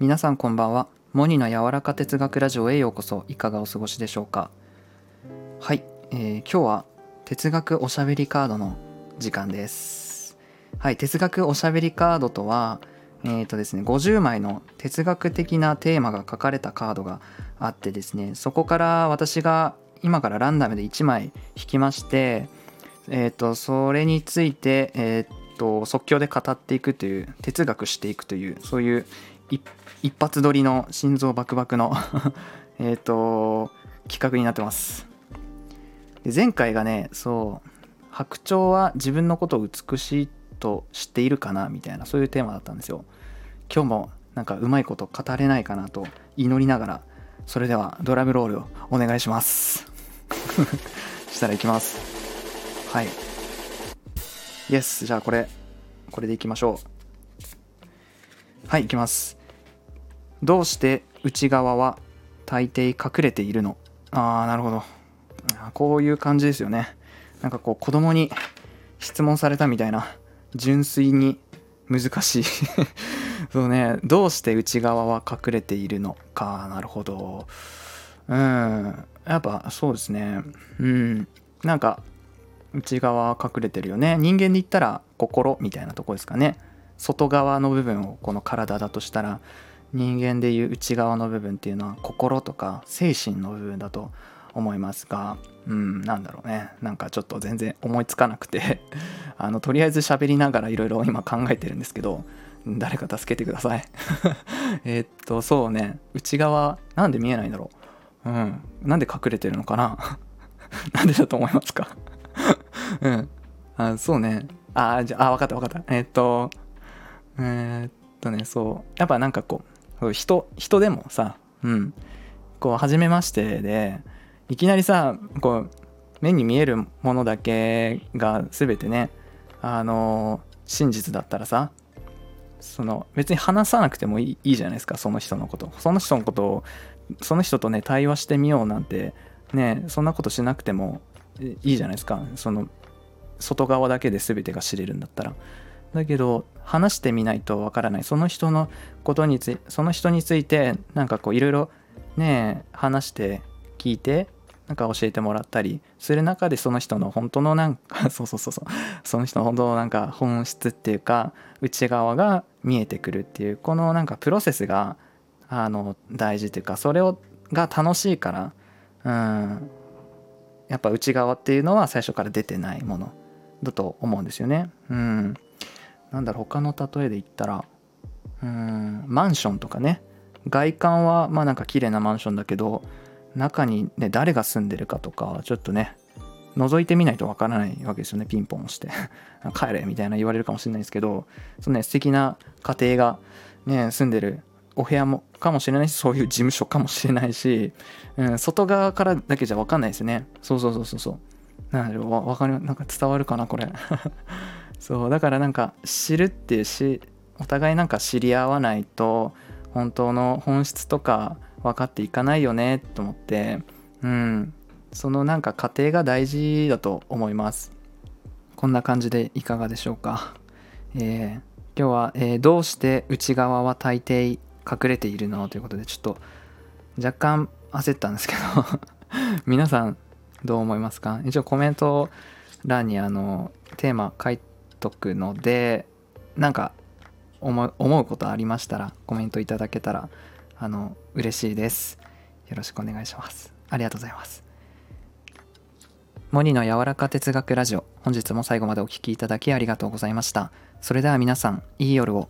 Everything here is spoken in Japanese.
皆さんこんばんは。モニの柔らか哲学ラジオへようこそ。いかがお過ごしでしょうか。はい、えー今日は哲学おしゃべりカードの時間です。はい。哲学おしゃべりカードとはえーとですね50枚の哲学的なテーマが書かれたカードがあってですねそこから私が今からランダムで1枚引きましてえー、とそれについて、えー、と即興で語っていくという哲学していくというそういう一発撮りの心臓バクバクの えっと企画になってます。で前回がねそう白鳥は自分のことを美しいと知っているかなみたいなそういうテーマだったんですよ。今日もなんかうまいこと語れないかなと祈りながらそれではドラムロールをお願いします。したらいきます。はい。Yes じゃあこれこれでいきましょう。はいいきます。どうして内側は大抵隠れているの？ああなるほど。こういう感じですよね。なんかこう子供に質問されたみたいな純粋に難しい。そうね。どうして内側は隠れているのか？なるほど。うん。やっぱそうですね。うん。なんか内側は隠れてるよね。人間で言ったら心みたいなとこですかね。外側の部分をこの体だとしたら人間でいう内側の部分っていうのは心とか精神の部分だと思いますがうんなんだろうね。なんかちょっと全然思いつかなくて。あのとりあえず喋りながらいろいろ今考えてるんですけど誰か助けてください。えっとそうね。内側なんで見えないんだろう。うん。なんで隠れてるのかな。なんでだと思いますか？うん。あそうね。あじゃあ分かった分かった。えっとえーっとねそう。やっぱなんかこう人人でもさうん。こう初めましてでいきなりさこう目に見えるものだけが全てねあの真実だったらさその別に話さなくてもいいいいじゃないですかその人のこと。その人のことをその人とね対話してみようなんてねそんなことしなくてもいいじゃないですか。その外側だけで全てが知れるんだったら。だけど話してみないとわからない。その人のことについその人についてなんかこういろいろね話して聞いてなんか教えてもらったりする中でその人の本当のなんか そうそうそうそう。その人の本当のなんか本質っていうか内側が見えてくるっていうこのなんかプロセスがあの大事っていうかそれをが楽しいからうん。やっぱ内側っていうのは最初から出てないものだと思うんですよね。うん、なんだろう他の例えで言ったらうんマンションとかね。外観はまあなんか綺麗なマンションだけど中にね誰が住んでるかとかちょっとね覗いてみないとわからないわけですよねピンポン押して。帰れみたいな言われるかもしれないですけどそのね素敵な家庭がね住んでるお部屋もかもしれないしそういう事務所かもしれないし、うん、外側からだけじゃ分かんないですね。そうそうそうそうそう。なんでわわかるなんか伝わるかなこれ。そうだからなんか知るっていうしお互いなんか知り合わないと本当の本質とか分かっていかないよねと思ってうん。そのなんか過程が大事だと思います。こんな感じでいかがでしょうか、えー今日は、えーどうして内側は大抵隠れているの?」ということでちょっと若干焦ったんですけど 皆さんどう思いますか？一応コメント欄にあのテーマ書いとくのでなんか思う思うことありましたらコメントいただけたらあの嬉しいです。よろしくお願いします。ありがとうございます。モニの柔らか哲学ラジオ本日も最後までお聴きいただきありがとうございました。それでは皆さんいい夜を。